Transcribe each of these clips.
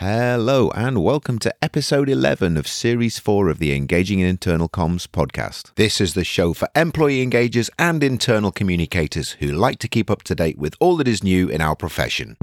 Hello, and welcome to episode 11 of series 4 of the Engaging in Internal Comms podcast. This is the show for employee engagers and internal communicators who like to keep up to date with all that is new in our profession.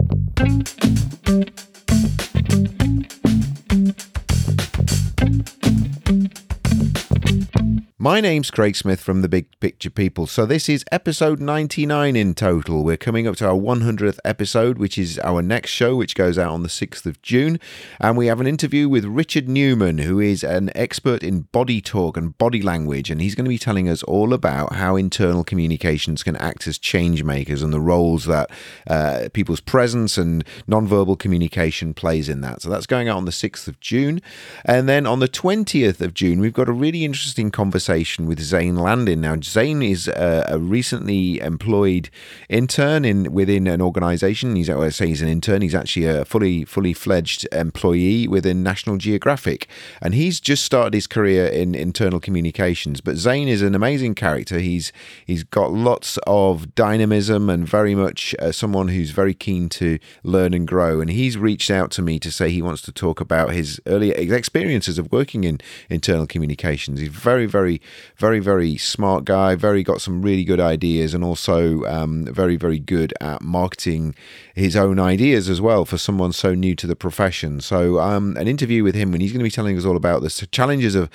My name's Craig Smith from the Big Picture People. So, this is episode 99 in total. We're coming up to our 100th episode, which is our next show, which goes out on the 6th of June. And we have an interview with Richard Newman, who is an expert in body talk and body language. And he's going to be telling us all about how internal communications can act as change makers and the roles that uh, people's presence and nonverbal communication plays in that. So, that's going out on the 6th of June. And then on the 20th of June, we've got a really interesting conversation conversation with Zane Landin. Now, Zane is a, a recently employed intern in within an organisation. He's I say he's an intern. He's actually a fully fully fledged employee within National Geographic, and he's just started his career in internal communications. But Zane is an amazing character. He's he's got lots of dynamism and very much uh, someone who's very keen to learn and grow. And he's reached out to me to say he wants to talk about his earlier experiences of working in internal communications. He's very very very, very smart guy, very got some really good ideas, and also um, very, very good at marketing his own ideas as well for someone so new to the profession. So, um, an interview with him when he's going to be telling us all about the challenges of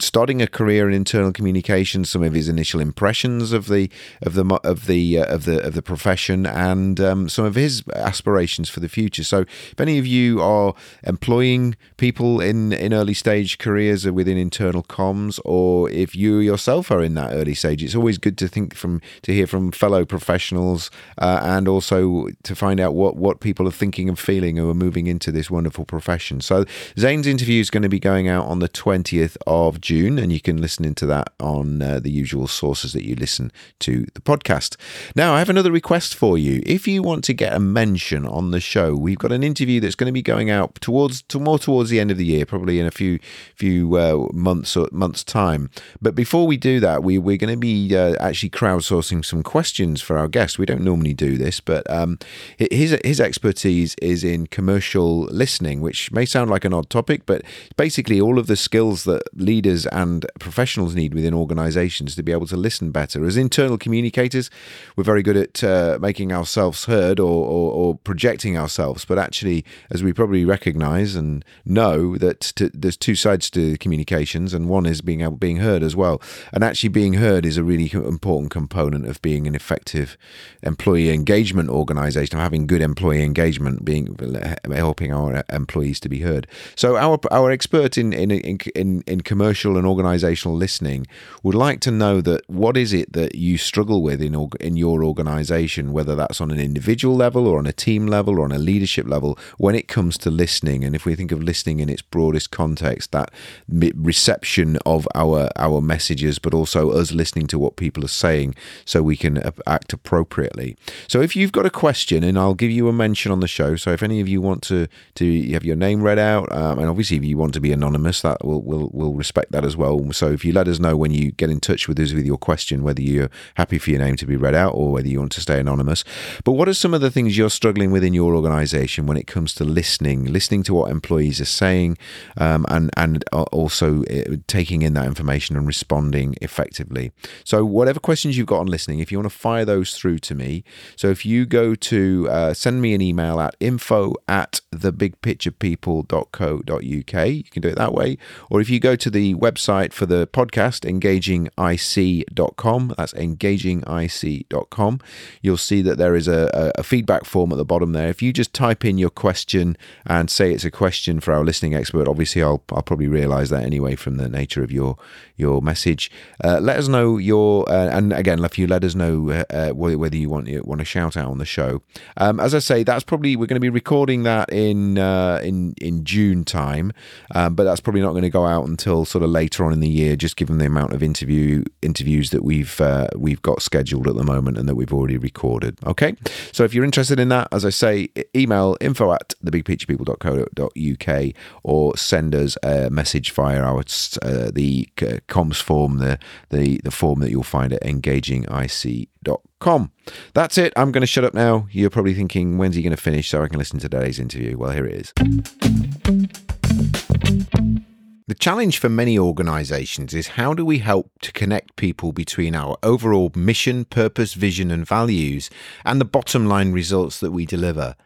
starting a career in internal communications, some of his initial impressions of the of the of the uh, of the of the profession, and um, some of his aspirations for the future. So, if any of you are employing people in in early stage careers or within internal comms, or if you yourself are in that early stage, it's always good to think from to hear from fellow professionals, uh, and also to find out what what people are thinking and feeling who are moving into this wonderful profession. So, Zane's interview is going to be going out on the twentieth of June, and you can listen into that on uh, the usual sources that you listen to the podcast. Now, I have another request for you. If you want to get a mention on the show, we've got an interview that's going to be going out towards to more towards the end of the year, probably in a few few uh, months or months time. But before we do that, we we're going to be uh, actually crowdsourcing some questions for our guests. We don't normally do this, but um, his his expertise is in commercial listening, which may sound like an odd topic, but basically all of the skills that leaders leaders and professionals need within organizations to be able to listen better. As internal communicators, we're very good at uh, making ourselves heard or, or, or, projecting ourselves, but actually, as we probably recognize and know, that to, there's two sides to communications, and one is being able being heard as well. And actually, being heard is a really important component of being an effective employee engagement organization, of having good employee engagement, being helping our employees to be heard. So, our our expert in in in, in commercial and organizational listening would like to know that what is it that you struggle with in in your organization whether that's on an individual level or on a team level or on a leadership level when it comes to listening. And if we think of listening in its broadest context that reception of our our messages but also us listening to what people are saying so we can act appropriately. So if you've got a question and I'll give you a mention on the show so if any of you want to to have your name read out um, and obviously if you want to be anonymous that will will will respect that as well. So if you let us know when you get in touch with us with your question, whether you're happy for your name to be read out or whether you want to stay anonymous. But what are some of the things you're struggling with in your organization when it comes to listening, listening to what employees are saying, um, and and also uh, taking in that information and responding effectively. So whatever questions you've got on listening, if you want to fire those through to me, so if you go to uh, send me an email at info at thebigpicturepeople.co.uk, you can do it that way, or if you go to the website for the podcast, engagingic.com. That's engagingic.com. You'll see that there is a, a, feedback form at the bottom there. If you just type in your question and say it's a question for our listening expert, obviously I'll, I'll probably realize that anyway from the nature of your your message. Uh, let us know your uh, and again, if you let us know uh, uh whether you want you want a shout out on the show. Um, as I say, that's probably we're going to be recording that in uh, in in June time, um, but that's probably not going to go out until sort of later on in the year, just given the amount of interview interviews that we've uh, we've got scheduled at the moment and that we've already recorded. Okay, so if you're interested in that, as I say, email info at thebigpicturepeople.co.uk or send us a message via our uh, the uh, comms form, the the the form that you'll find at engagingic.com. That's it. I'm going to shut up now. You're probably thinking, when's he going to finish so I can listen to today's interview? Well, here it is. The challenge for many organizations is how do we help to connect people between our overall mission, purpose, vision, and values and the bottom line results that we deliver?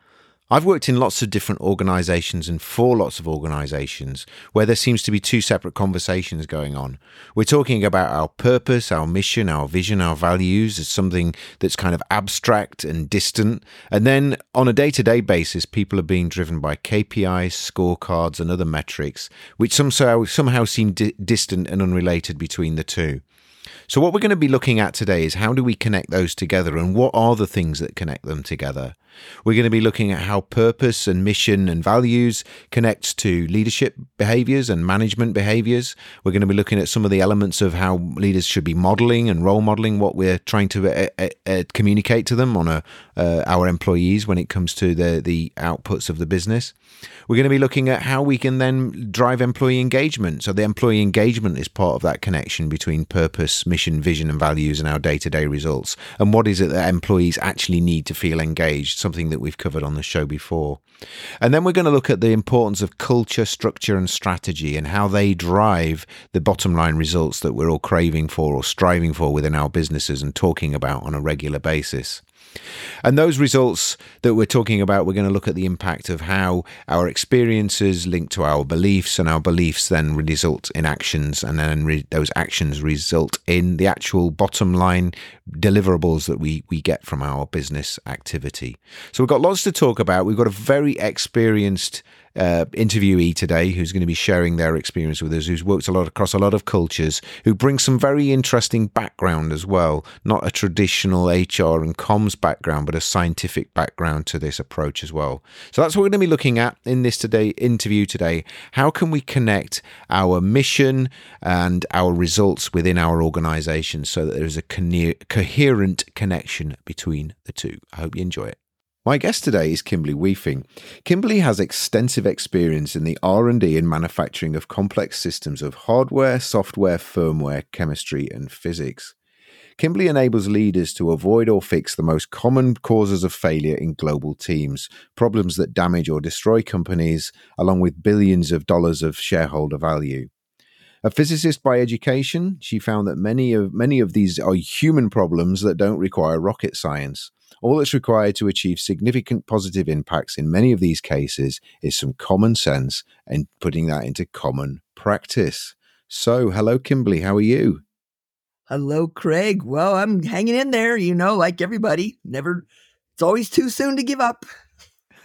I've worked in lots of different organizations and for lots of organizations where there seems to be two separate conversations going on. We're talking about our purpose, our mission, our vision, our values as something that's kind of abstract and distant. And then on a day to day basis, people are being driven by KPIs, scorecards, and other metrics, which somehow, somehow seem di- distant and unrelated between the two. So, what we're going to be looking at today is how do we connect those together and what are the things that connect them together? We're going to be looking at how purpose and mission and values connects to leadership behaviors and management behaviors. We're going to be looking at some of the elements of how leaders should be modeling and role modeling what we're trying to uh, uh, communicate to them on a, uh, our employees when it comes to the, the outputs of the business. We're going to be looking at how we can then drive employee engagement. So the employee engagement is part of that connection between purpose, mission, vision, and values and our day to day results. And what is it that employees actually need to feel engaged? something that we've covered on the show before. And then we're going to look at the importance of culture, structure, and strategy and how they drive the bottom line results that we're all craving for or striving for within our businesses and talking about on a regular basis. And those results that we're talking about, we're going to look at the impact of how our experiences link to our beliefs, and our beliefs then result in actions, and then re- those actions result in the actual bottom line deliverables that we, we get from our business activity. So we've got lots to talk about. We've got a very experienced uh, interviewee today who's going to be sharing their experience with us, who's worked a lot across a lot of cultures, who brings some very interesting background as well. Not a traditional HR and comms background, but a scientific background to this approach as well. So that's what we're going to be looking at in this today interview today. How can we connect our mission and our results within our organization so that there's a coherent connection between the two? I hope you enjoy it. My guest today is Kimberly Wiefling. Kimberly has extensive experience in the R&D and manufacturing of complex systems of hardware, software, firmware, chemistry and physics. Kimberly enables leaders to avoid or fix the most common causes of failure in global teams, problems that damage or destroy companies, along with billions of dollars of shareholder value. A physicist by education, she found that many of many of these are human problems that don't require rocket science. All that's required to achieve significant positive impacts in many of these cases is some common sense and putting that into common practice. So, hello, Kimberly. How are you? Hello, Craig. Well, I'm hanging in there, you know, like everybody. Never, it's always too soon to give up.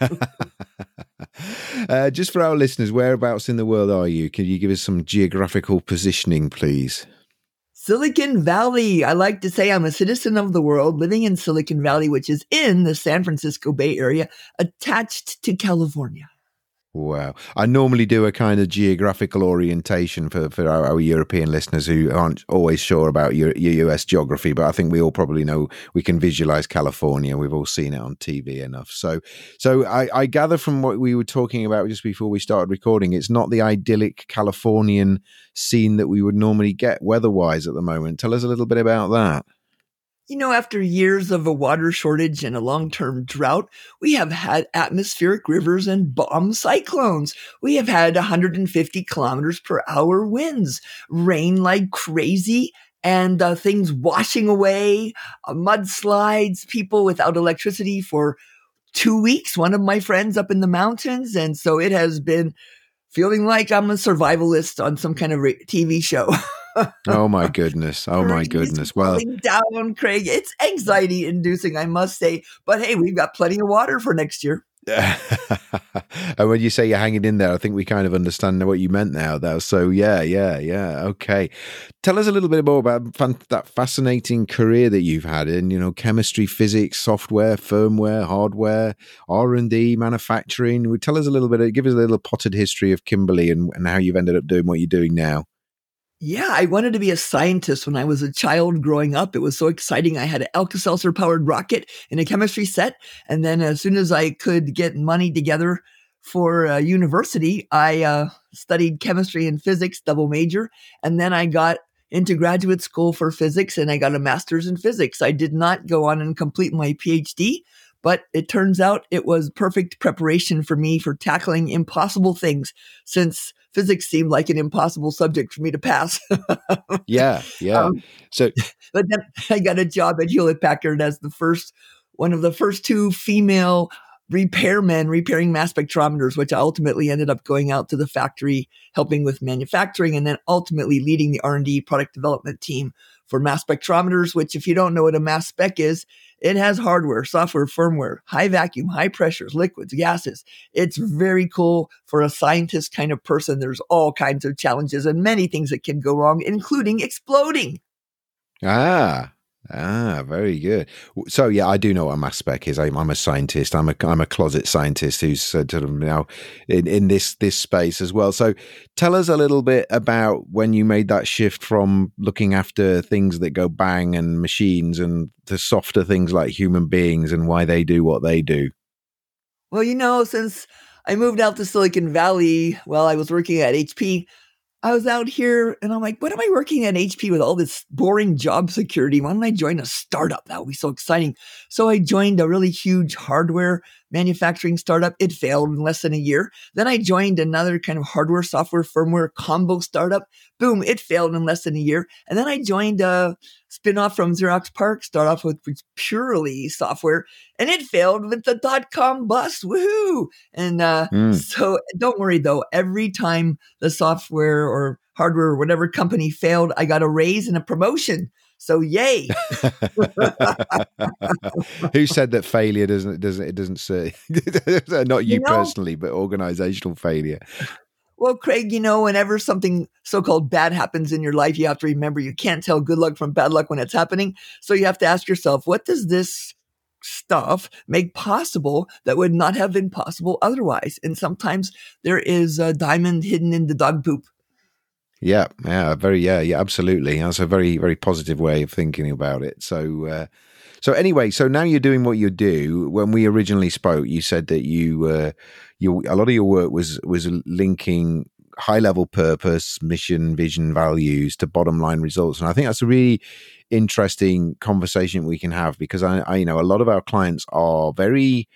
uh, just for our listeners, whereabouts in the world are you? Can you give us some geographical positioning, please? Silicon Valley. I like to say I'm a citizen of the world living in Silicon Valley, which is in the San Francisco Bay Area, attached to California. Wow. I normally do a kind of geographical orientation for, for our, our, European listeners who aren't always sure about your, your, US geography, but I think we all probably know we can visualize California. We've all seen it on TV enough. So, so I, I gather from what we were talking about just before we started recording, it's not the idyllic Californian scene that we would normally get weather wise at the moment. Tell us a little bit about that. You know, after years of a water shortage and a long term drought, we have had atmospheric rivers and bomb cyclones. We have had 150 kilometers per hour winds, rain like crazy, and uh, things washing away, uh, mudslides, people without electricity for two weeks. One of my friends up in the mountains. And so it has been feeling like I'm a survivalist on some kind of TV show. oh my goodness! Oh my goodness! Well, down, Craig. It's anxiety inducing, I must say. But hey, we've got plenty of water for next year. and when you say you're hanging in there, I think we kind of understand what you meant now, though. So yeah, yeah, yeah. Okay, tell us a little bit more about fan- that fascinating career that you've had in, you know, chemistry, physics, software, firmware, hardware, R and D, manufacturing. Tell us a little bit. Give us a little potted history of Kimberly and, and how you've ended up doing what you're doing now. Yeah, I wanted to be a scientist when I was a child growing up. It was so exciting. I had an Alka Seltzer powered rocket in a chemistry set. And then as soon as I could get money together for uh, university, I uh, studied chemistry and physics, double major. And then I got into graduate school for physics and I got a master's in physics. I did not go on and complete my PhD, but it turns out it was perfect preparation for me for tackling impossible things since physics seemed like an impossible subject for me to pass. yeah, yeah. Um, so, but then I got a job at Hewlett Packard as the first, one of the first two female repairmen repairing mass spectrometers, which I ultimately ended up going out to the factory, helping with manufacturing, and then ultimately leading the R&D product development team for mass spectrometers, which if you don't know what a mass spec is, it has hardware, software, firmware, high vacuum, high pressures, liquids, gases. It's very cool for a scientist kind of person. There's all kinds of challenges and many things that can go wrong, including exploding. Ah, Ah, very good. So yeah, I do know what a mass spec is. I'm, I'm a scientist. I'm a I'm a closet scientist who's uh, sort of now in, in this this space as well. So tell us a little bit about when you made that shift from looking after things that go bang and machines and to softer things like human beings and why they do what they do. Well, you know, since I moved out to Silicon Valley while I was working at HP, I was out here and I'm like, what am I working at HP with all this boring job security? Why don't I join a startup? That would be so exciting. So I joined a really huge hardware manufacturing startup. It failed in less than a year. Then I joined another kind of hardware, software, firmware combo startup. Boom, it failed in less than a year. And then I joined a spinoff from Xerox PARC, start off with purely software, and it failed with the dot com bust. Woohoo! And uh, mm. so don't worry though, every time the software or hardware or whatever company failed, I got a raise and a promotion. So yay! Who said that failure doesn't doesn't it doesn't say not you, you know, personally, but organizational failure? Well, Craig, you know, whenever something so called bad happens in your life, you have to remember you can't tell good luck from bad luck when it's happening. So you have to ask yourself, what does this stuff make possible that would not have been possible otherwise? And sometimes there is a diamond hidden in the dog poop. Yeah, yeah, very, yeah, yeah, absolutely. That's a very, very positive way of thinking about it. So, uh, so anyway, so now you're doing what you do. When we originally spoke, you said that you, uh, you, a lot of your work was was linking high level purpose, mission, vision, values to bottom line results, and I think that's a really interesting conversation we can have because I, I you know, a lot of our clients are very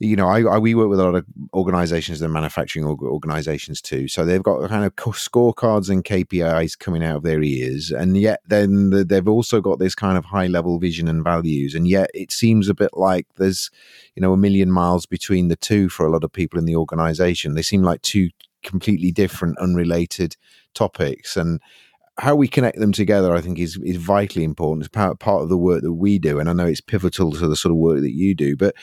you know, I, I, we work with a lot of organizations and manufacturing organizations too. So they've got kind of scorecards and KPIs coming out of their ears, and yet then they've also got this kind of high level vision and values. And yet it seems a bit like there's, you know, a million miles between the two for a lot of people in the organization. They seem like two completely different, unrelated topics, and how we connect them together, I think, is is vitally important. It's part part of the work that we do, and I know it's pivotal to the sort of work that you do. But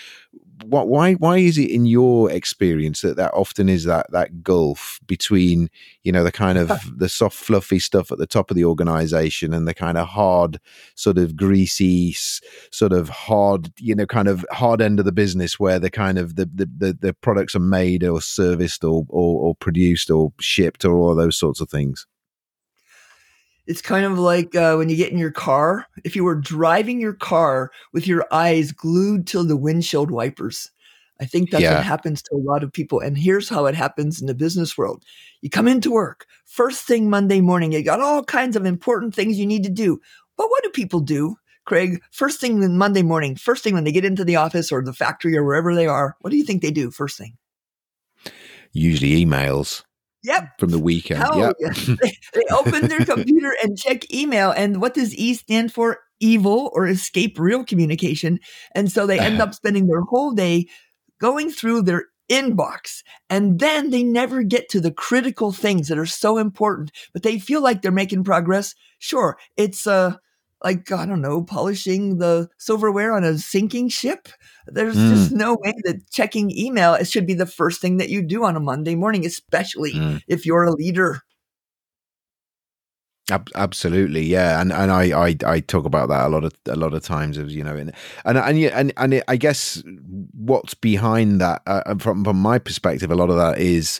why why is it in your experience that that often is that that gulf between you know the kind of the soft fluffy stuff at the top of the organization and the kind of hard sort of greasy sort of hard you know kind of hard end of the business where the kind of the the, the, the products are made or serviced or, or or produced or shipped or all those sorts of things it's kind of like uh, when you get in your car. If you were driving your car with your eyes glued to the windshield wipers, I think that's yeah. what happens to a lot of people. And here's how it happens in the business world you come into work, first thing Monday morning, you got all kinds of important things you need to do. But what do people do? Craig, first thing Monday morning, first thing when they get into the office or the factory or wherever they are, what do you think they do first thing? Usually emails. Yep. From the weekend. Yep. they, they open their computer and check email. And what does E stand for? Evil or escape real communication. And so they end up spending their whole day going through their inbox and then they never get to the critical things that are so important but they feel like they're making progress sure it's uh like I don't know, polishing the silverware on a sinking ship. There's mm. just no way that checking email it should be the first thing that you do on a Monday morning, especially mm. if you're a leader. Absolutely, yeah, and and I, I I talk about that a lot of a lot of times as you know, and and and and, and it, I guess what's behind that, uh, from from my perspective, a lot of that is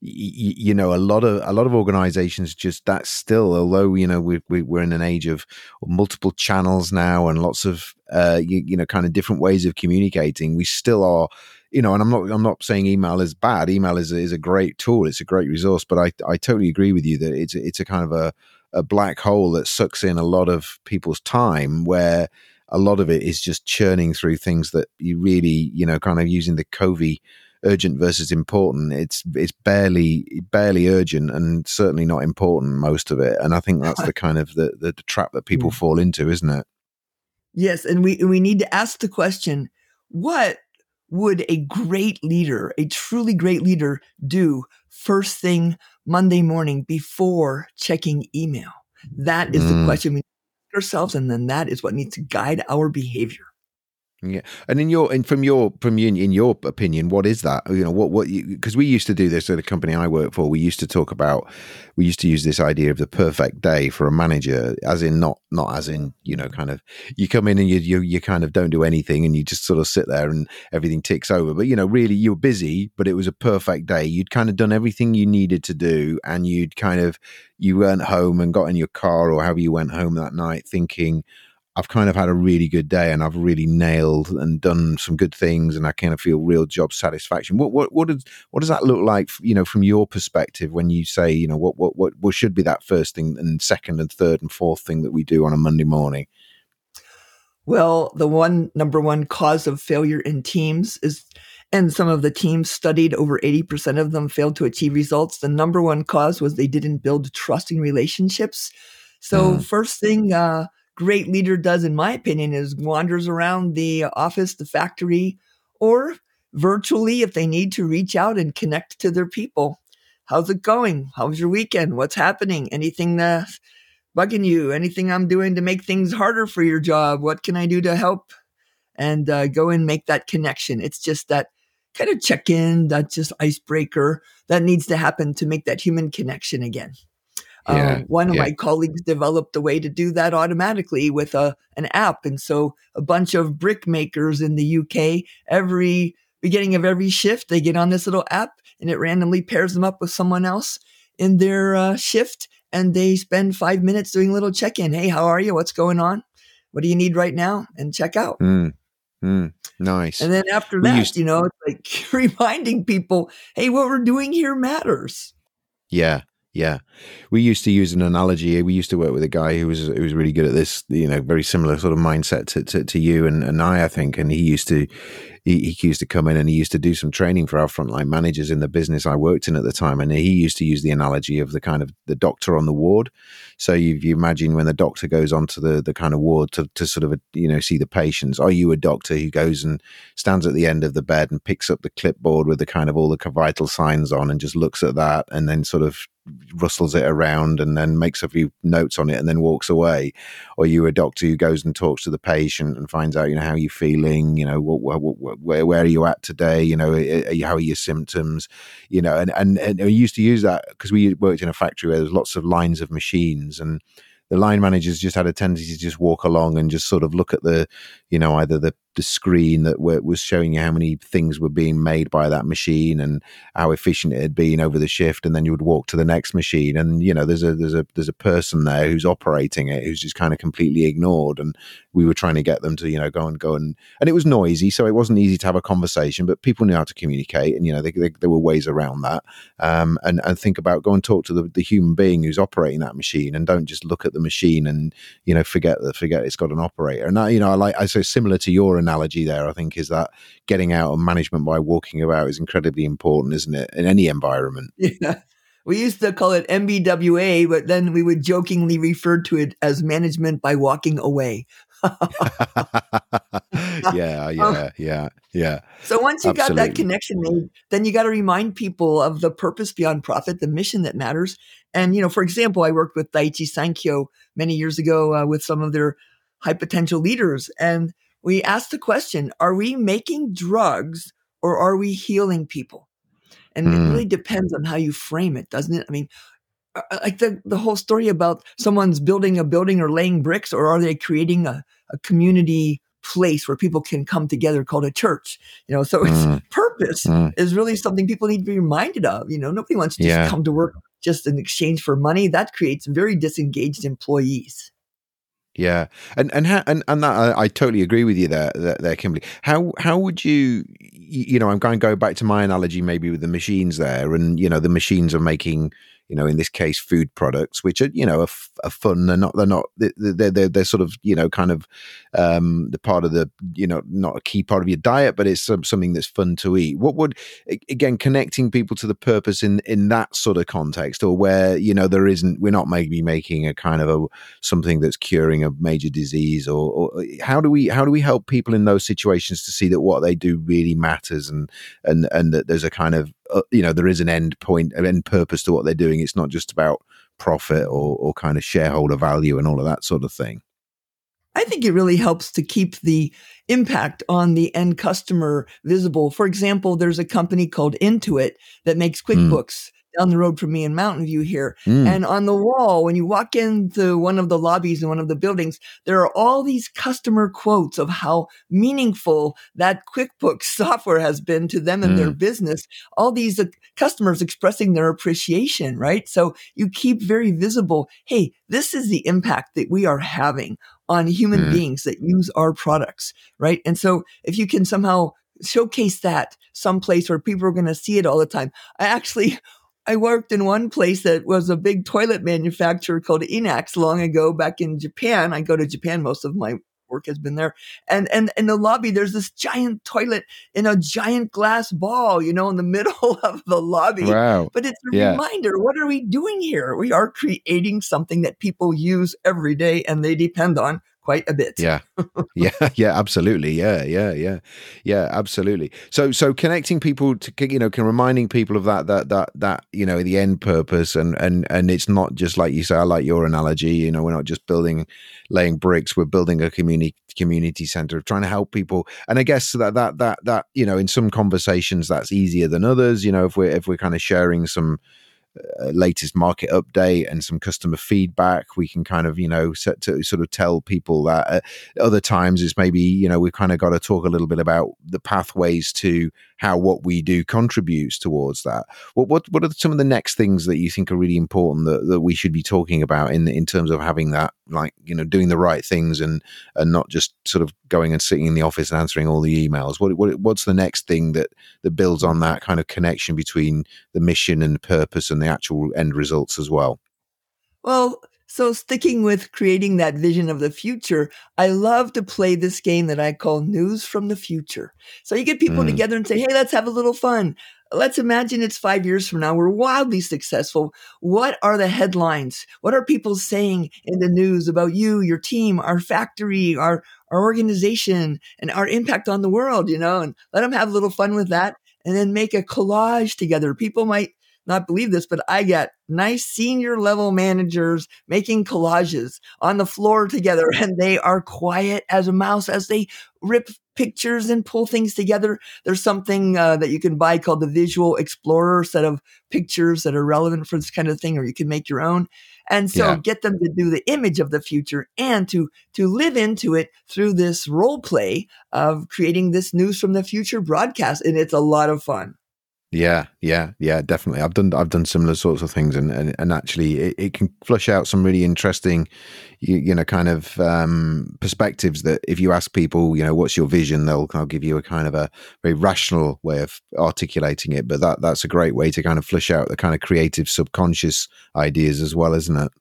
you know a lot of a lot of organizations just that still although you know we, we we're in an age of multiple channels now and lots of uh you, you know kind of different ways of communicating we still are you know and i'm not i'm not saying email is bad email is is a great tool it's a great resource but i i totally agree with you that it's it's a kind of a a black hole that sucks in a lot of people's time where a lot of it is just churning through things that you really, you know, kind of using the Covey urgent versus important. It's it's barely barely urgent and certainly not important most of it. And I think that's the kind of the the, the trap that people Hmm. fall into, isn't it? Yes, and we we need to ask the question: What would a great leader, a truly great leader, do first thing Monday morning before checking email? That is the Mm. question we ask ourselves, and then that is what needs to guide our behavior. Yeah, and in your and from your from you, in your opinion, what is that? You know, what what because we used to do this at a company I work for. We used to talk about we used to use this idea of the perfect day for a manager, as in not not as in you know kind of you come in and you you you kind of don't do anything and you just sort of sit there and everything ticks over. But you know, really you were busy, but it was a perfect day. You'd kind of done everything you needed to do, and you'd kind of you went home and got in your car or however you went home that night, thinking. I've kind of had a really good day and I've really nailed and done some good things and I kind of feel real job satisfaction. What what what does what does that look like, you know, from your perspective when you say, you know, what what what, what should be that first thing and second and third and fourth thing that we do on a Monday morning? Well, the one number one cause of failure in teams is, and some of the teams studied, over 80% of them failed to achieve results. The number one cause was they didn't build trusting relationships. So, Mm. first thing a great leader does, in my opinion, is wanders around the office, the factory, or virtually if they need to reach out and connect to their people. How's it going? How's your weekend? What's happening? Anything that bugging you? Anything I'm doing to make things harder for your job? What can I do to help? And uh, go and make that connection. It's just that kind of check in, that just icebreaker that needs to happen to make that human connection again. Yeah, um, one of yeah. my colleagues developed a way to do that automatically with a an app, and so a bunch of brick makers in the UK every beginning of every shift they get on this little app, and it randomly pairs them up with someone else in their uh, shift, and they spend five minutes doing a little check in. Hey, how are you? What's going on? What do you need right now? And check out. Mm, mm, nice. And then after that, used- you know, it's like reminding people, hey, what we're doing here matters. Yeah, yeah. We used to use an analogy. We used to work with a guy who was who was really good at this. You know, very similar sort of mindset to to, to you and, and I, I think. And he used to he, he used to come in and he used to do some training for our frontline managers in the business I worked in at the time. And he used to use the analogy of the kind of the doctor on the ward. So you, you imagine when the doctor goes onto the the kind of ward to to sort of you know see the patients. Are you a doctor who goes and stands at the end of the bed and picks up the clipboard with the kind of all the vital signs on and just looks at that and then sort of rustles it around and then makes a few notes on it and then walks away. Or you a doctor who goes and talks to the patient and finds out you know how you're feeling you know what, what, what, where, where are you at today? You know are you- how are your symptoms? You know and and, and we used to use that because we worked in a factory where there's lots of lines of machines and the line managers just had a tendency to just walk along and just sort of look at the you know either the the screen that was showing you how many things were being made by that machine and how efficient it had been over the shift and then you would walk to the next machine. And you know there's a there's a there's a person there who's operating it who's just kind of completely ignored and we were trying to get them to you know go and go and and it was noisy so it wasn't easy to have a conversation but people knew how to communicate and you know they, they, there were ways around that. Um, and and think about go and talk to the, the human being who's operating that machine and don't just look at the machine and you know forget that forget it's got an operator. And I, you know I like I say similar to your analogy there I think is that getting out of management by walking about is incredibly important isn't it in any environment Yeah. We used to call it MBWA, but then we would jokingly refer to it as management by walking away. yeah yeah yeah yeah So once you got that connection made, then you got to remind people of the purpose beyond profit, the mission that matters. And, you know, for example, I worked with Daiichi Sankyo many years ago uh, with some of their high potential leaders. And we asked the question, are we making drugs or are we healing people? And Hmm. it really depends on how you frame it, doesn't it? I mean, uh, uh, like the, the whole story about someone's building a building or laying bricks, or are they creating a, a community place where people can come together called a church? You know, so it's Mm, purpose mm. is really something people need to be reminded of. You know, nobody wants to just Yeah. come to work just in exchange for money. That creates very disengaged employees. Yeah, and and how, and and that I, I totally agree with you there, there, there, Kimberly. How how would you, you know, I'm going to go back to my analogy maybe with the machines there, and you know, the machines are making, you know, in this case, food products, which are, you know, are, are fun. They're not, they're not, they're, they're, they're sort of, you know, kind of um, the part of the, you know, not a key part of your diet, but it's some, something that's fun to eat. What would, again, connecting people to the purpose in, in that sort of context or where, you know, there isn't, we're not maybe making a kind of a, something that's curing a major disease or, or how do we, how do we help people in those situations to see that what they do really matters and, and, and that there's a kind of, uh, you know, there is an end point, an end purpose to what they're doing. It's not just about profit or, or kind of shareholder value and all of that sort of thing. I think it really helps to keep the impact on the end customer visible. For example, there's a company called Intuit that makes hmm. QuickBooks. Mm down the road from me in Mountain View here. Mm. And on the wall, when you walk into one of the lobbies in one of the buildings, there are all these customer quotes of how meaningful that QuickBooks software has been to them and mm. their business. All these uh, customers expressing their appreciation, right? So you keep very visible. Hey, this is the impact that we are having on human mm. beings that use our products, right? And so if you can somehow showcase that someplace where people are going to see it all the time. I actually I worked in one place that was a big toilet manufacturer called INAX long ago back in Japan. I go to Japan. Most of my work has been there. And, and in the lobby, there's this giant toilet in a giant glass ball, you know, in the middle of the lobby. Wow. But it's a yeah. reminder. What are we doing here? We are creating something that people use every day and they depend on quite a bit. Yeah. yeah. Yeah. Absolutely. Yeah. Yeah. Yeah. Yeah. Absolutely. So, so connecting people to, you know, can reminding people of that, that, that, that, you know, the end purpose and, and, and it's not just like you say, I like your analogy, you know, we're not just building, laying bricks, we're building a community, community center, of trying to help people. And I guess that, that, that, that, you know, in some conversations that's easier than others, you know, if we're, if we're kind of sharing some, latest market update and some customer feedback. We can kind of, you know, set to sort of tell people that. Uh, other times is maybe, you know, we've kind of got to talk a little bit about the pathways to how what we do contributes towards that. What what what are some of the next things that you think are really important that, that we should be talking about in in terms of having that like you know doing the right things and and not just sort of going and sitting in the office and answering all the emails. What what what's the next thing that that builds on that kind of connection between the mission and the purpose and the actual end results as well? Well, so, sticking with creating that vision of the future, I love to play this game that I call News from the Future. So, you get people mm. together and say, hey, let's have a little fun. Let's imagine it's five years from now. We're wildly successful. What are the headlines? What are people saying in the news about you, your team, our factory, our, our organization, and our impact on the world? You know, and let them have a little fun with that and then make a collage together. People might not believe this, but I get nice senior level managers making collages on the floor together and they are quiet as a mouse as they rip pictures and pull things together. There's something uh, that you can buy called the Visual Explorer set of pictures that are relevant for this kind of thing, or you can make your own. And so yeah. get them to do the image of the future and to, to live into it through this role play of creating this news from the future broadcast. And it's a lot of fun. Yeah, yeah, yeah, definitely. I've done I've done similar sorts of things, and and, and actually, it, it can flush out some really interesting, you, you, know, kind of um, perspectives. That if you ask people, you know, what's your vision, they'll kind of give you a kind of a very rational way of articulating it. But that that's a great way to kind of flush out the kind of creative subconscious ideas as well, isn't it?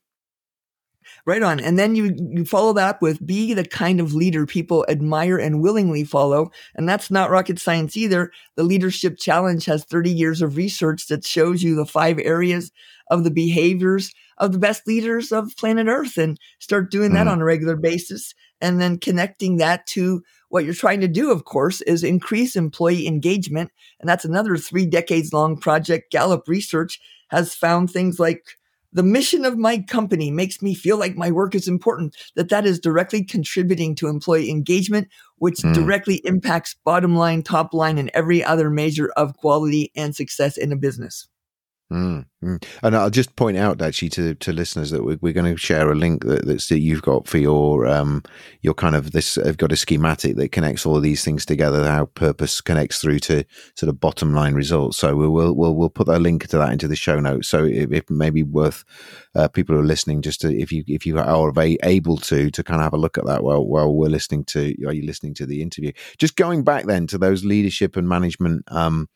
Right on. And then you, you follow that up with be the kind of leader people admire and willingly follow. And that's not rocket science either. The leadership challenge has 30 years of research that shows you the five areas of the behaviors of the best leaders of planet earth and start doing that mm. on a regular basis. And then connecting that to what you're trying to do, of course, is increase employee engagement. And that's another three decades long project. Gallup research has found things like the mission of my company makes me feel like my work is important, that that is directly contributing to employee engagement, which mm. directly impacts bottom line, top line, and every other measure of quality and success in a business. Mm, mm. And I'll just point out actually to, to listeners that we're, we're going to share a link that, that's that you've got for your um your kind of this. I've got a schematic that connects all of these things together. How purpose connects through to sort of bottom line results. So we'll we'll we'll, put a link to that into the show notes. So it, it may be worth uh, people who are listening just to if you if you are able to to kind of have a look at that while while we're listening to are you listening to the interview. Just going back then to those leadership and management um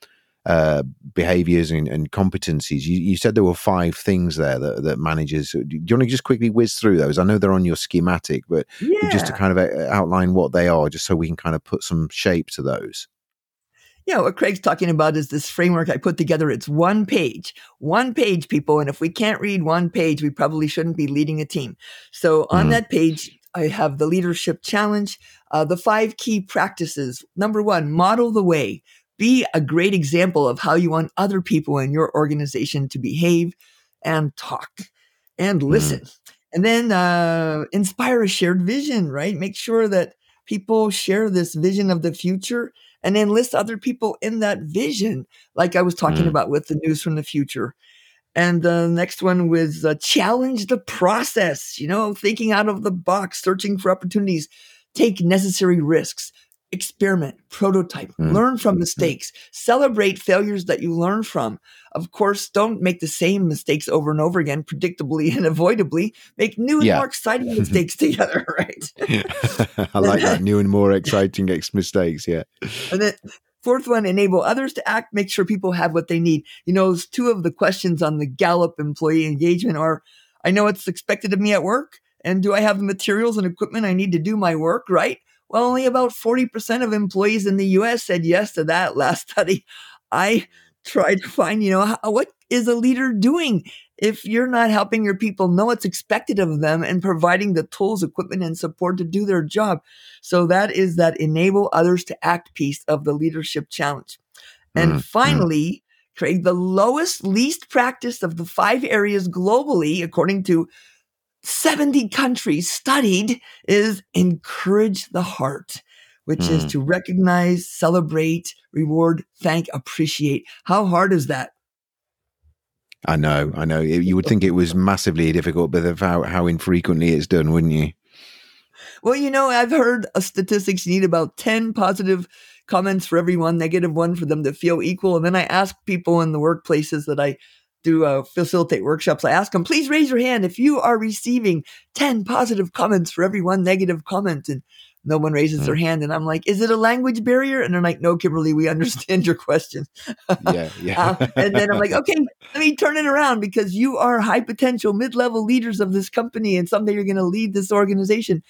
uh, behaviors and, and competencies. You, you, said there were five things there that, that managers. Do you want to just quickly whiz through those? I know they're on your schematic, but yeah. just to kind of uh, outline what they are, just so we can kind of put some shape to those. Yeah, what Craig's talking about is this framework I put together. It's one page, one page, people. And if we can't read one page, we probably shouldn't be leading a team. So on mm. that page, I have the leadership challenge, uh, the five key practices. Number one, model the way be a great example of how you want other people in your organization to behave and talk and mm-hmm. listen. Mm. And then uh, inspire a shared vision, right? Make sure that people share this vision of the future and enlist other people in that vision, like I was talking mm. about with the news from the future. And the next one was uh, challenge the process, you know, thinking out of the box, searching for opportunities, take necessary risks, experiment, prototype, mm. learn from mm-hmm. mistakes, celebrate failures that you learn from. Of course, don't make the same mistakes over and over again, predictably and avoidably. Make new and yeah. more exciting mistakes together, right? I like that. New and more exciting mistakes, yeah. And then Fourth one, enable others to act, make sure people have what they need. You know, two of the questions on the Gallup employee engagement are I know what's expected of me at work, and do I have the materials and equipment I need to do my work, right? Well, only about 40% of employees in the US said yes to that last study. I tried to find, you know, how, what is a leader doing if you're not helping your people know what's expected of them and providing the tools, equipment, and support to do their job? So that is that enable others to act piece of the leadership challenge. And mm-hmm. finally, Craig, the lowest, least practiced of the five areas globally, according to 70 countries studied is encourage the heart, which mm. is hmm. to recognize, celebrate, reward, thank, appreciate. How hard is that? I know, I know. You would think it was massively difficult, but of how, how infrequently it's done, wouldn't you? Well, you know, I've heard statistics you need about 10 positive comments for every one negative one for them to feel equal. And then I ask people in the workplaces that I do uh, facilitate workshops, I ask them, please raise your hand if you are receiving 10 positive comments for every one negative comment. And no one raises mm. their hand. And I'm like, is it a language barrier? And they're like, no, Kimberly, we understand your question. yeah, yeah. uh, and then I'm like, okay, let me turn it around because you are high potential mid level leaders of this company and someday you're going to lead this organization.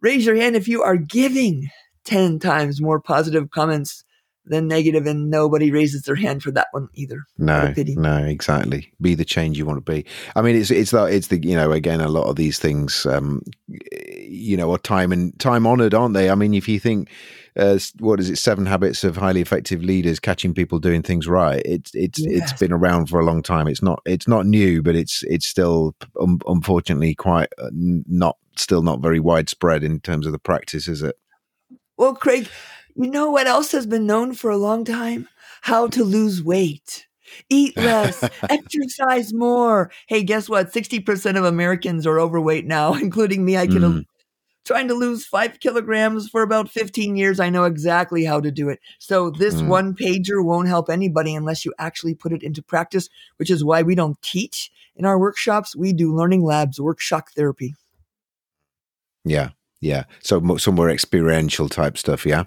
Raise your hand if you are giving 10 times more positive comments than negative and nobody raises their hand for that one either. No, no, exactly. Be the change you want to be. I mean, it's it's that it's the you know again a lot of these things, um, you know, are time and time honored, aren't they? I mean, if you think. Uh, what is it? Seven habits of highly effective leaders catching people doing things right. It's it's yes. it's been around for a long time. It's not it's not new, but it's it's still um, unfortunately quite uh, not still not very widespread in terms of the practice, is it? Well, Craig, you know what else has been known for a long time? How to lose weight. Eat less, exercise more. Hey, guess what? 60% of Americans are overweight now, including me. I can mm. trying to lose five kilograms for about 15 years. I know exactly how to do it. So this mm. one pager won't help anybody unless you actually put it into practice, which is why we don't teach in our workshops. We do learning labs, workshop therapy. Yeah. Yeah. So some more experiential type stuff. Yeah.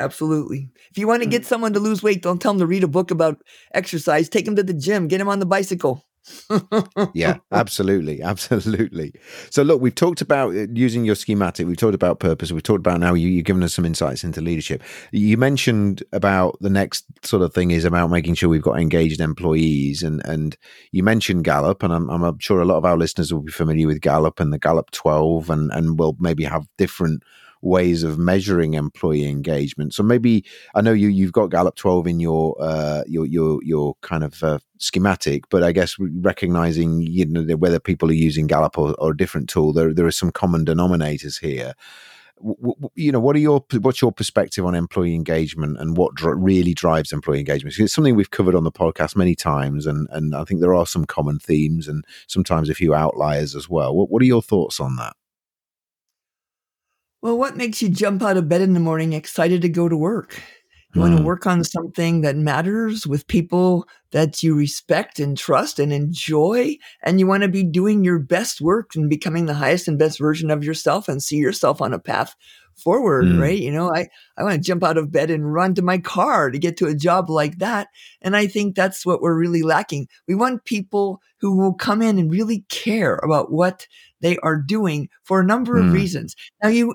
Absolutely. If you want to get mm. someone to lose weight, don't tell them to read a book about exercise. Take them to the gym, get them on the bicycle. yeah, absolutely, absolutely. So, look, we've talked about uh, using your schematic. We've talked about purpose. We've talked about now you, you've given us some insights into leadership. You mentioned about the next sort of thing is about making sure we've got engaged employees, and and you mentioned Gallup, and I'm, I'm sure a lot of our listeners will be familiar with Gallup and the Gallup 12, and and we'll maybe have different ways of measuring employee engagement. So maybe I know you you've got Gallup 12 in your uh, your your your kind of uh, schematic, but I guess recognizing you know whether people are using Gallup or, or a different tool, there there are some common denominators here. you know, what are your what's your perspective on employee engagement and what dr- really drives employee engagement? It's something we've covered on the podcast many times, and and I think there are some common themes and sometimes a few outliers as well. What what are your thoughts on that? Well, what makes you jump out of bed in the morning excited to go to work? You want to hmm. work on something that matters with people that you respect and trust and enjoy. And you want to be doing your best work and becoming the highest and best version of yourself and see yourself on a path forward, mm. right? You know, I, I want to jump out of bed and run to my car to get to a job like that. And I think that's what we're really lacking. We want people who will come in and really care about what they are doing for a number mm. of reasons. Now you,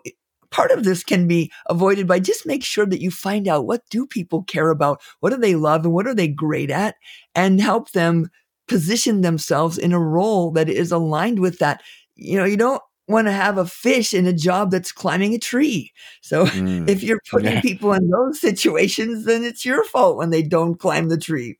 part of this can be avoided by just make sure that you find out what do people care about? What do they love and what are they great at and help them position themselves in a role that is aligned with that. You know, you don't want to have a fish in a job that's climbing a tree. So mm. if you're putting yeah. people in those situations, then it's your fault when they don't climb the tree.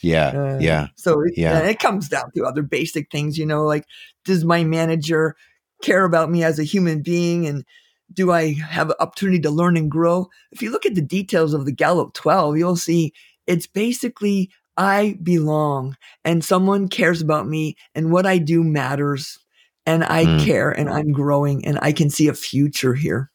Yeah. Uh, yeah. So it, yeah. it comes down to other basic things, you know, like does my manager care about me as a human being and do I have an opportunity to learn and grow? If you look at the details of the Gallup 12, you'll see it's basically I belong and someone cares about me and what I do matters and I mm. care and I'm growing and I can see a future here.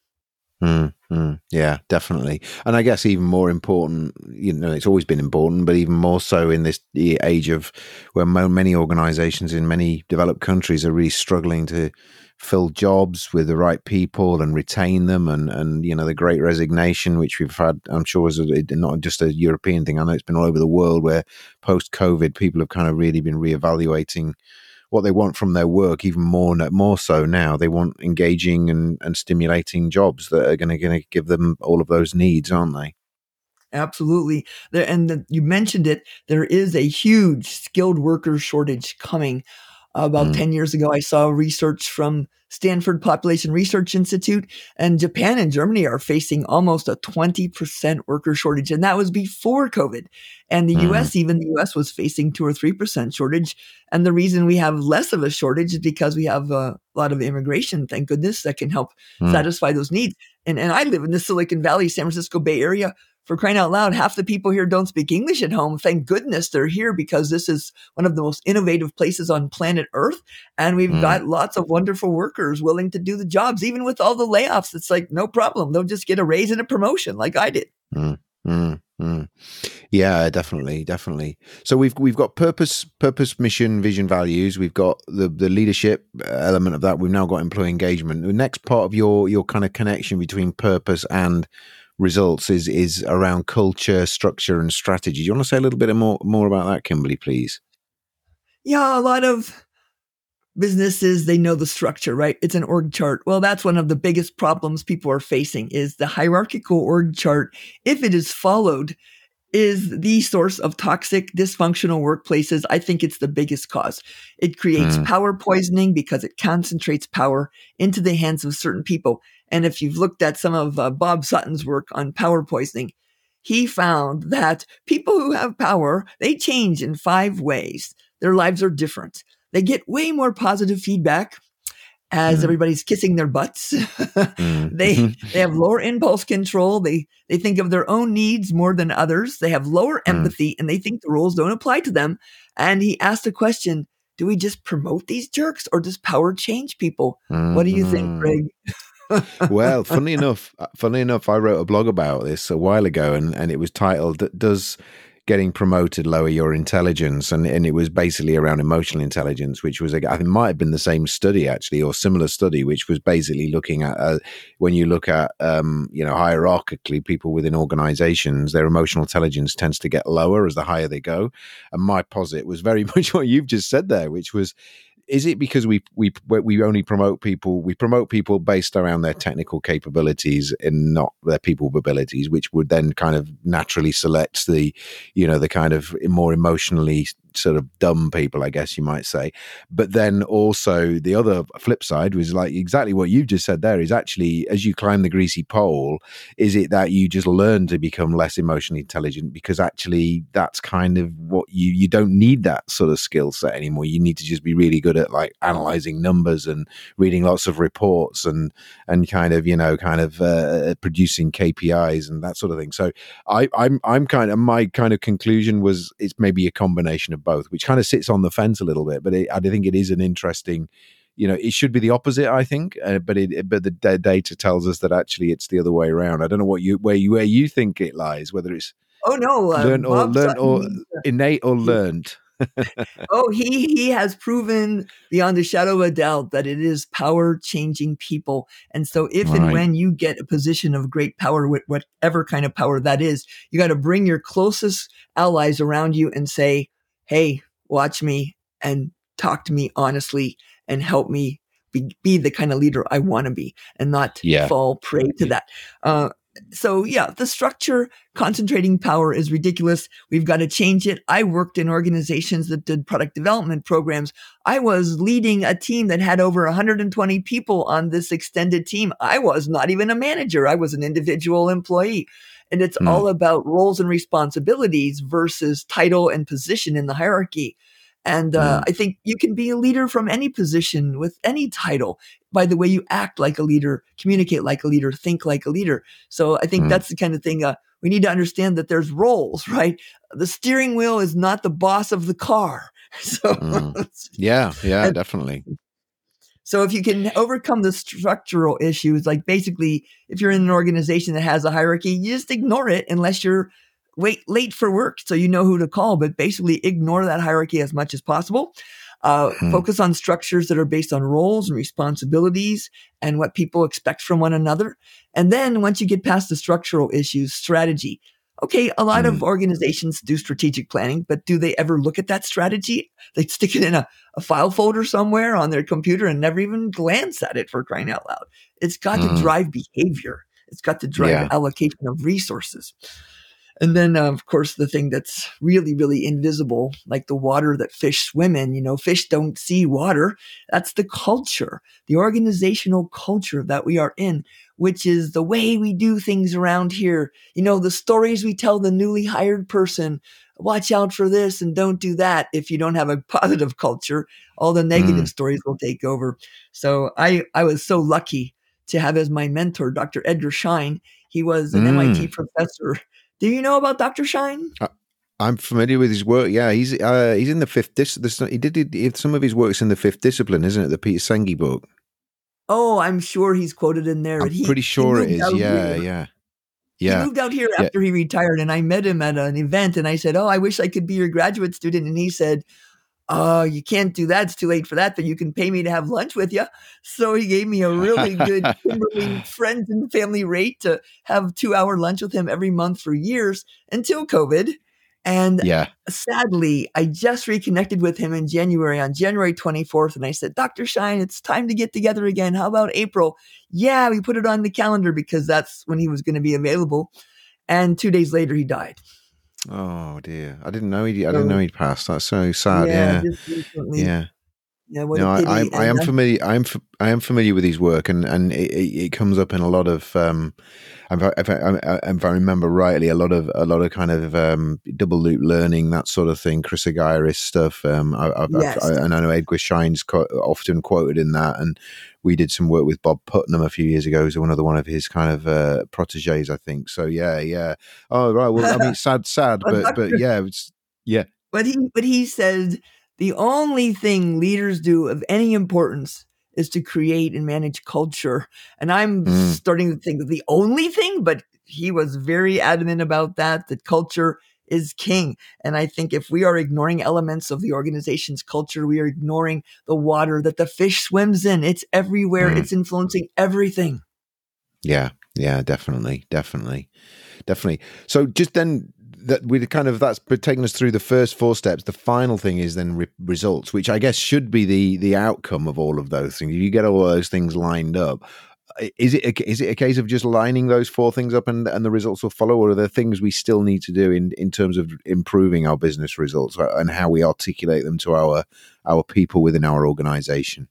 Mm, mm, yeah, definitely. And I guess even more important, you know, it's always been important, but even more so in this age of where many organizations in many developed countries are really struggling to fill jobs with the right people and retain them and and you know the great resignation which we've had i'm sure is not just a european thing i know it's been all over the world where post covid people have kind of really been reevaluating what they want from their work even more more so now. They want engaging and, and stimulating jobs that are going to give them all of those needs aren't they? Absolutely. There and the, you mentioned it there is a huge skilled worker shortage coming about mm. 10 years ago, I saw research from Stanford Population Research Institute, and Japan and Germany are facing almost a 20% worker shortage. And that was before COVID. And the mm. US, even the US was facing two or 3% shortage. And the reason we have less of a shortage is because we have a lot of immigration, thank goodness, that can help mm. satisfy those needs. And, and I live in the Silicon Valley, San Francisco Bay Area for crying out loud, half the people here don't speak English at home. Thank goodness they're here because this is one of the most innovative places on planet Earth. And we've mm. got lots of wonderful workers willing to do the jobs, even with all the layoffs. It's like, no problem. They'll just get a raise and a promotion like I did. Mm. Mm. Mm. Yeah, definitely, definitely. So we've we've got purpose, purpose, mission, vision, values. We've got the the leadership element of that. We've now got employee engagement. The next part of your your kind of connection between purpose and results is is around culture, structure, and strategy. Do you want to say a little bit more more about that, Kimberly, please? Yeah, a lot of businesses they know the structure right it's an org chart well that's one of the biggest problems people are facing is the hierarchical org chart if it is followed is the source of toxic dysfunctional workplaces i think it's the biggest cause it creates mm. power poisoning because it concentrates power into the hands of certain people and if you've looked at some of uh, Bob Sutton's work on power poisoning, he found that people who have power, they change in five ways. Their lives are different. They get way more positive feedback as mm. everybody's kissing their butts. mm. They they have lower impulse control. They they think of their own needs more than others. They have lower mm. empathy and they think the rules don't apply to them. And he asked the question, do we just promote these jerks or does power change people? What do you think, mm-hmm. Greg? well, funny enough, uh, funny enough, I wrote a blog about this a while ago, and, and it was titled "Does Getting Promoted Lower Your Intelligence?" and and it was basically around emotional intelligence, which was I think might have been the same study actually, or similar study, which was basically looking at uh, when you look at um, you know hierarchically people within organizations, their emotional intelligence tends to get lower as the higher they go, and my posit was very much what you've just said there, which was is it because we we we only promote people we promote people based around their technical capabilities and not their people abilities which would then kind of naturally select the you know the kind of more emotionally sort of dumb people, I guess you might say. But then also the other flip side was like exactly what you've just said there is actually as you climb the greasy pole, is it that you just learn to become less emotionally intelligent because actually that's kind of what you you don't need that sort of skill set anymore. You need to just be really good at like analyzing numbers and reading lots of reports and and kind of you know kind of uh, producing KPIs and that sort of thing. So I I'm I'm kind of my kind of conclusion was it's maybe a combination of both, which kind of sits on the fence a little bit. But it, I think it is an interesting, you know, it should be the opposite. I think, uh, but it, but the d- data tells us that actually it's the other way around. I don't know what you where you where you think it lies, whether it's oh no, uh, learned or learned or innate or learned. oh, he he has proven beyond a shadow of a doubt that it is power changing people. And so, if right. and when you get a position of great power, whatever kind of power that is, you got to bring your closest allies around you and say, "Hey, watch me and talk to me honestly and help me." Be, be the kind of leader I want to be and not yeah. fall prey to that. Uh, so yeah, the structure concentrating power is ridiculous. We've got to change it. I worked in organizations that did product development programs. I was leading a team that had over 120 people on this extended team. I was not even a manager. I was an individual employee. And it's mm. all about roles and responsibilities versus title and position in the hierarchy. And uh, mm. I think you can be a leader from any position with any title by the way you act like a leader, communicate like a leader, think like a leader. So I think mm. that's the kind of thing uh, we need to understand that there's roles, right? The steering wheel is not the boss of the car. So mm. yeah, yeah, and, definitely. So if you can overcome the structural issues, like basically, if you're in an organization that has a hierarchy, you just ignore it unless you're wait late for work so you know who to call but basically ignore that hierarchy as much as possible. Uh, hmm. focus on structures that are based on roles and responsibilities and what people expect from one another. And then once you get past the structural issues strategy okay a lot hmm. of organizations do strategic planning but do they ever look at that strategy they stick it in a, a, file folder somewhere on their computer and never even glance at it for crying out loud it's got hmm. to drive behavior it's got to drive yeah. allocation of resources and then, uh, of course, the thing that's really, really invisible, like the water that fish swim in, you know, fish don't see water. That's the culture, the organizational culture that we are in, which is the way we do things around here. You know, the stories we tell the newly hired person, watch out for this and don't do that. If you don't have a positive culture, all the negative mm. stories will take over. So I, I was so lucky to have as my mentor, Dr. Edgar Schein. He was an mm. MIT professor do you know about Dr. Schein? Uh, I'm familiar with his work. Yeah, he's uh, he's in the fifth. Dis- he did, he some of his works in the fifth discipline, isn't it? The Peter Senge book. Oh, I'm sure he's quoted in there. I'm he, pretty sure it is. Yeah, here. yeah. Yeah. He moved out here after yeah. he retired, and I met him at an event, and I said, "Oh, I wish I could be your graduate student." And he said, "Oh, you can't do that. It's too late for that. But you can pay me to have lunch with you." So he gave me a really good Kimberly friends and family rate to have two hour lunch with him every month for years until COVID. And yeah. sadly, I just reconnected with him in January on January 24th. And I said, Dr. Schein, it's time to get together again. How about April? Yeah, we put it on the calendar because that's when he was going to be available. And two days later, he died. Oh dear! I didn't know he. I didn't know he'd passed. That's so sad. Yeah, yeah. yeah. No, I, I, I, am familiar. I am I am familiar with his work, and and it, it comes up in a lot of. Um, if I, if, I, remember rightly, a lot of a lot of kind of um, double loop learning, that sort of thing, Chris Argyris stuff. Um, I, yes. I, and I know Edgar Schein's co- often quoted in that, and we did some work with Bob Putnam a few years ago. As another one of his kind of uh, proteges, I think. So yeah, yeah. Oh right. Well, I mean, sad, sad, but but yeah, it's yeah. But he but he said the only thing leaders do of any importance is to create and manage culture. And I'm mm. starting to think the only thing, but he was very adamant about that, that culture is king. And I think if we are ignoring elements of the organization's culture, we are ignoring the water that the fish swims in. It's everywhere. Mm. It's influencing everything. Yeah, yeah, definitely, definitely, definitely. So just then that we kind of that's taken us through the first four steps. The final thing is then re- results, which I guess should be the the outcome of all of those things. If you get all those things lined up. Is it a, is it a case of just lining those four things up and and the results will follow, or are there things we still need to do in in terms of improving our business results uh, and how we articulate them to our our people within our organization?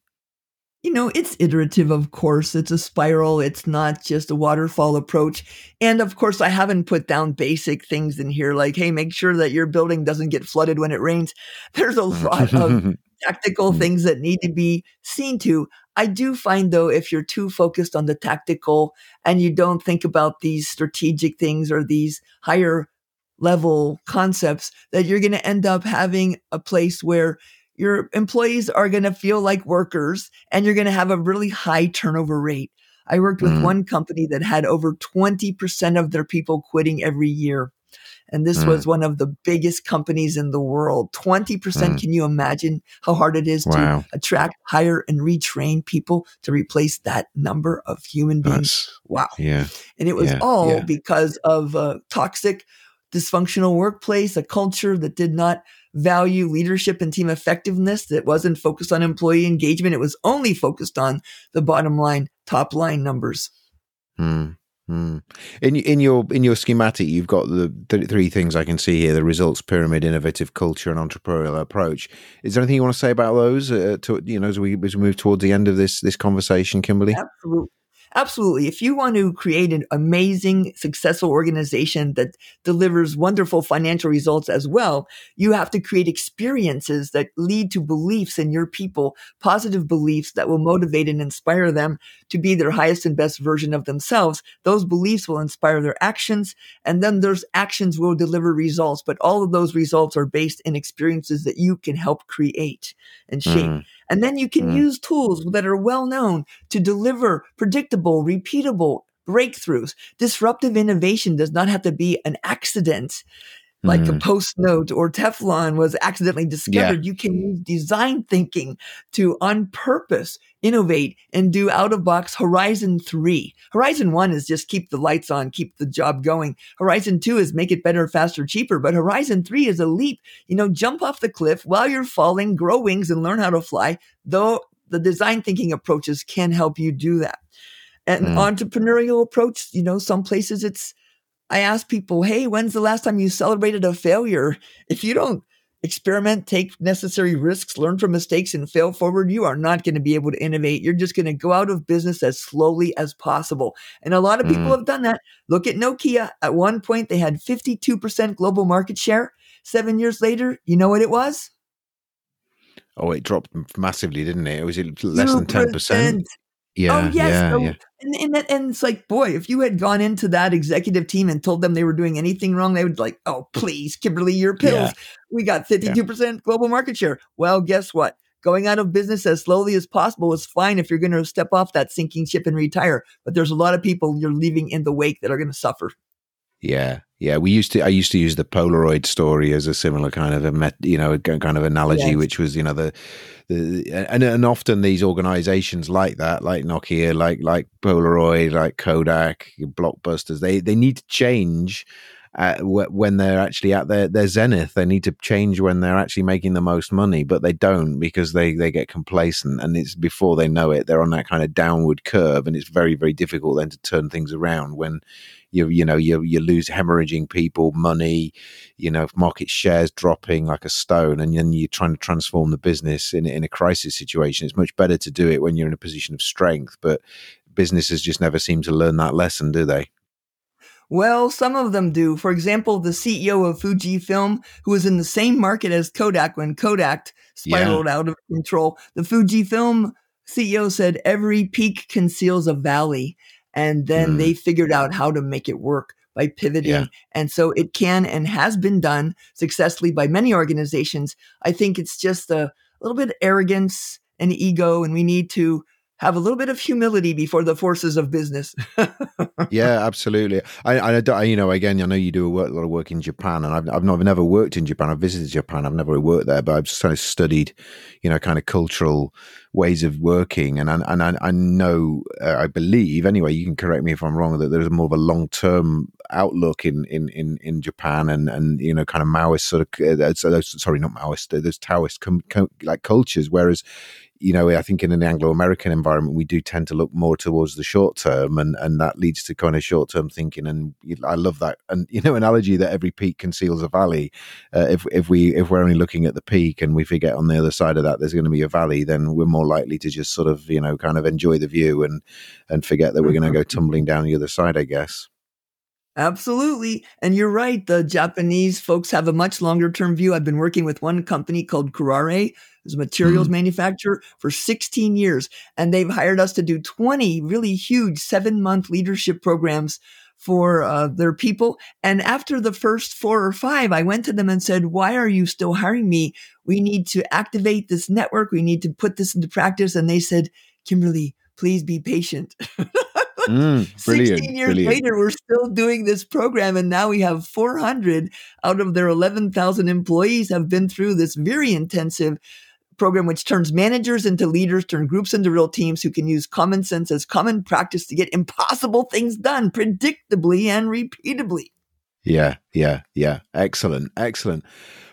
You know, it's iterative, of course. It's a spiral. It's not just a waterfall approach. And of course, I haven't put down basic things in here like, hey, make sure that your building doesn't get flooded when it rains. There's a lot of tactical mm. things that need to be seen to. I do find, though, if you're too focused on the tactical and you don't think about these strategic things or these higher level concepts, that you're going to end up having a place where your employees are going to feel like workers and you're going to have a really high turnover rate. I worked with mm. one company that had over 20% of their people quitting every year. And this Mm. was one of the biggest companies in the world. 20%. Mm. Can you imagine how hard it is to attract, hire, and retrain people to replace that number of human beings? That's Wow. yeah. And it was Yeah, all yeah. because of a toxic, dysfunctional workplace, a culture that did not value leadership and team effectiveness, that wasn't focused on employee engagement. It was only focused on the bottom line, top line numbers. Mm, mm. In in your in your schematic, you've got the th- three things I can see here: the results pyramid, innovative culture, and entrepreneurial approach. Is there anything you want to say about those? Uh, to, you know, as we as we move towards the end of this this conversation, Kimberly. Absolutely. Absolutely. If you want to create an amazing, successful organization that delivers wonderful financial results as well, you have to create experiences that lead to beliefs in your people, positive beliefs that will motivate and inspire them to be their highest and best version of themselves. Those beliefs will inspire their actions, and then those actions will deliver results. But all of those results are based in experiences that you can help create and shape. Mm, And then you can Mm. use tools that are well known to deliver predictable, repeatable breakthroughs. Disruptive innovation does not have to be an accident like a mm. post note or Teflon was accidentally discovered. You can use design thinking to on purpose innovate and do out of box horizon three. Horizon one is just keep the lights on, keep the job going. Horizon two is make it better, faster, cheaper. But horizon three is a leap. You know, jump off the cliff while you're falling, grow wings and learn how to fly. Though the design thinking approaches can help you do that. And Mm. entrepreneurial approach, you know, some places it's I ask people, hey, when's the last time you celebrated a failure? If you don't experiment, take necessary risks, learn from mistakes, and fail forward, you are not going to be able to innovate. You're just going to go out of business as slowly as possible. And a lot of people Mm. have done that. Look at Nokia. At one point, they had 52% global market share. Seven years later, you know what it was? Oh, it dropped massively, didn't it? It was less than ten 0%. percent? Oh, yeah, oh yes, yeah, so- yeah. and and, that, and it's like, boy, if you had gone into that executive team and told them they were doing anything wrong, they would like, oh please, Kimberly, your pills. Yeah. We got fifty two percent global market share. Well, guess what? Going out of business as slowly as possible is fine if you're going to step off that sinking ship and retire. But there's a lot of people you're leaving in the wake that are going to suffer. Yeah, yeah. We used to. I used to use the Polaroid story as a similar kind of a met, you know, kind of analogy, Yes. which was, you know, the, the and and often these organisations like that, like Nokia, like like Polaroid, like Kodak, Blockbusters, they they need to change. Uh, when they're actually at their, their zenith, they need to change when they're actually making the most money, but they don't because they, they get complacent and it's before they know it, they're on that kind of downward curve, and it's very very difficult then to turn things around when you you know you you lose hemorrhaging people money you know market shares dropping like a stone and then you're trying to transform the business in in a crisis situation. It's much better to do it when you're in a position of strength but businesses just never seem to learn that lesson do they Well, some of them do. For example, the CEO of Fujifilm, who was in the same market as Kodak when Kodak spiraled out of control, the Fujifilm CEO said every peak conceals a valley. And then Mm. they figured out how to make it work by pivoting. Yeah. And so it can and has been done successfully by many organizations. I think it's just a little bit of arrogance and ego, and we need to have a little bit of humility before the forces of business. yeah, absolutely. I, I, don't- you know, again, I know you do a, work, a lot of work in Japan, and I've, I've never, never worked in Japan. I've visited Japan. I've never worked there, but I've kind of studied, you know, kind of cultural ways of working, and I, and I, I know, uh, I believe, anyway, you can correct me if I'm wrong, that there's more of a long term outlook in, in, in, in Japan, and and you know, kind of Maoist sort of, uh, sorry, not Maoist, uh, those Taoist com, com, like cultures, whereas you know, I think in an Anglo-American environment, we do tend to look more towards the short term, and and that leads to kind of short-term thinking. And I love that, and you know, analogy that every peak conceals a valley. Uh, if if we if we're only looking at the peak and we forget on the other side of that there's going to be a valley, then we're more likely to just sort of you know kind of enjoy the view and and forget that we're going to go tumbling down the other side. I guess. Absolutely. And you're right. The Japanese folks have a much longer term view. I've been working with one company called Kuraray, who's a materials Mhm. manufacturer, for 16 years. And they've hired us to do 20 really huge seven month leadership programs for uh, their people. And after the first four or five, I went to them and said, Why are you still hiring me? We need to activate this network. We need to put this into practice. And they said, Kimberly, please be patient. Mm, brilliant, 16 years brilliant. later, we're still doing this program. And now we have 400 out of their 11,000 employees have been through this very intensive program, which turns managers into leaders, turn groups into real teams who can use common sense as common practice to get impossible things done predictably and repeatably. Yeah, yeah, yeah. Excellent, excellent.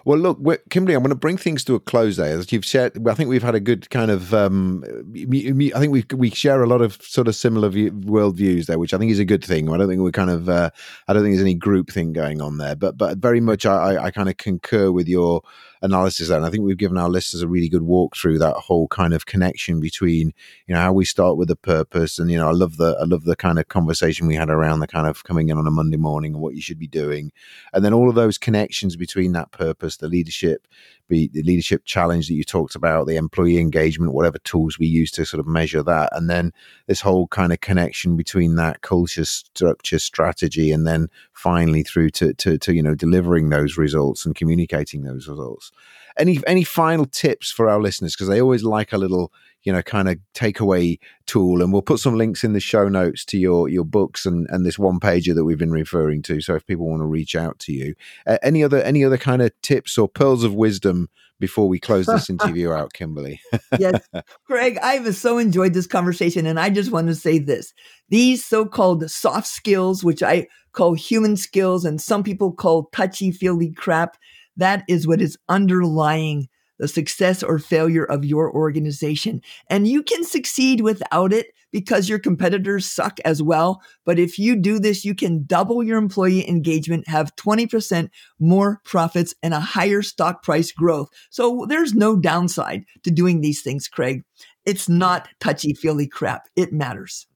Well, look, Kimberly, I'm going to bring things to a close there. As you've said, I think we've had a good kind of. Um, I think we we share a lot of sort of similar view, world views there, which I think is a good thing. I don't think we're kind of. Uh, I don't think there's any groupthink going on there, but but very much I, I kind of concur with your analysis there. And I think we've given our listeners a really good walk through that whole kind of connection between, you know, how we start with a purpose. And, you know, I love the, I love the kind of conversation we had around the kind of coming in on a Monday morning and what you should be doing. And then all of those connections between that purpose, the leadership, be the leadership challenge that you talked about, the employee engagement, whatever tools we use to sort of measure that. And then this whole kind of connection between that culture, structure, strategy, and then finally through to, to, to you know, delivering those results and communicating those results. Any, any final tips for our listeners? Because they always like a little, you know, kind of takeaway tool. And we'll put some links in the show notes to your your books and and this one pager that we've been referring to. So if people want to reach out to you, uh, any other any other kind of tips or pearls of wisdom before we close this interview out, Kimberly? yes, Craig, I've so enjoyed this conversation, and I just want to say this: these so-called soft skills, which I call human skills, and some people call touchy-feely crap. That is what is underlying the success or failure of your organization. And you can succeed without it because your competitors suck as well. But if you do this, you can double your employee engagement, have 20% more profits and a higher stock price growth. So there's no downside to doing these things, Craig. It's not touchy feely crap. It matters.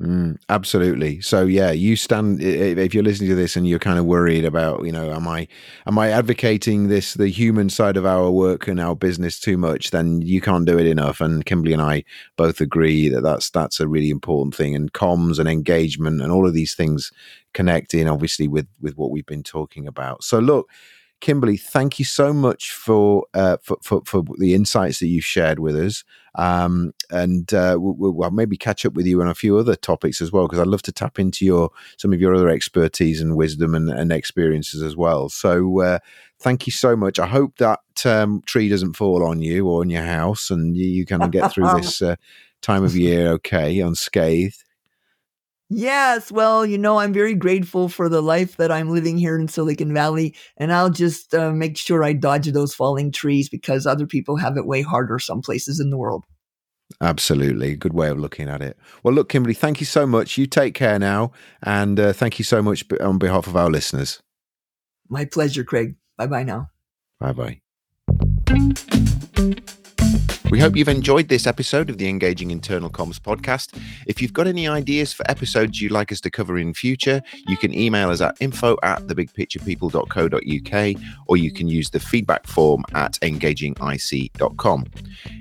Mm, absolutely. So yeah, you stand if you're listening to this and you're kind of worried about, you know, am I am I advocating this the human side of our work and our business too much? Then you can't do it enough. And Kimberly and I both agree that that's that's a really important thing. And comms and engagement and all of these things connect in obviously with with what we've been talking about. So look, Kimberly, thank you so much for, uh, for, for, for the insights that you've shared with us. Um, and uh, we'll, we'll, maybe catch up with you on a few other topics as well, because I'd love to tap into your some of your other expertise and wisdom and, and experiences as well. So uh, thank you so much. I hope that um, tree doesn't fall on you or on your house, and you, you kind of get through this uh, time of year okay, unscathed. Yes, well, you know, I'm very grateful for the life that I'm living here in Silicon Valley, and I'll just uh, make sure I dodge those falling trees because other people have it way harder some places in the world. Absolutely. Good way of looking at it. Well, look, Kimberly, thank you so much. You take care now, and uh, thank you so much on behalf of our listeners. My pleasure, Craig. Bye bye now. Bye bye. We hope you've enjoyed this episode of the Engaging Internal Comms podcast. If you've got any ideas for episodes you'd like us to cover in future, you can email us at info at thebigpicturepeople.co.uk or you can use the feedback form at engagingic.com.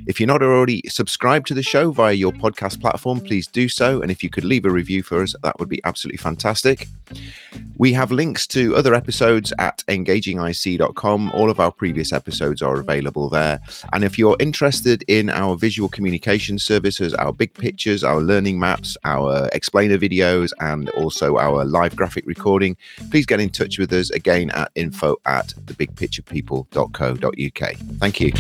If you're not already subscribed to the show via your podcast platform, please do so. And if you could leave a review for us, that would be absolutely fantastic. We have links to other episodes at engagingic.com. All of our previous episodes are available there. And if you're interested in our visual communication services, our big mm-hmm. pictures, our learning maps, our explainer videos, and also our live graphic recording, please get in touch with us again at info at thebigpicturepeople.co.uk. Thank you.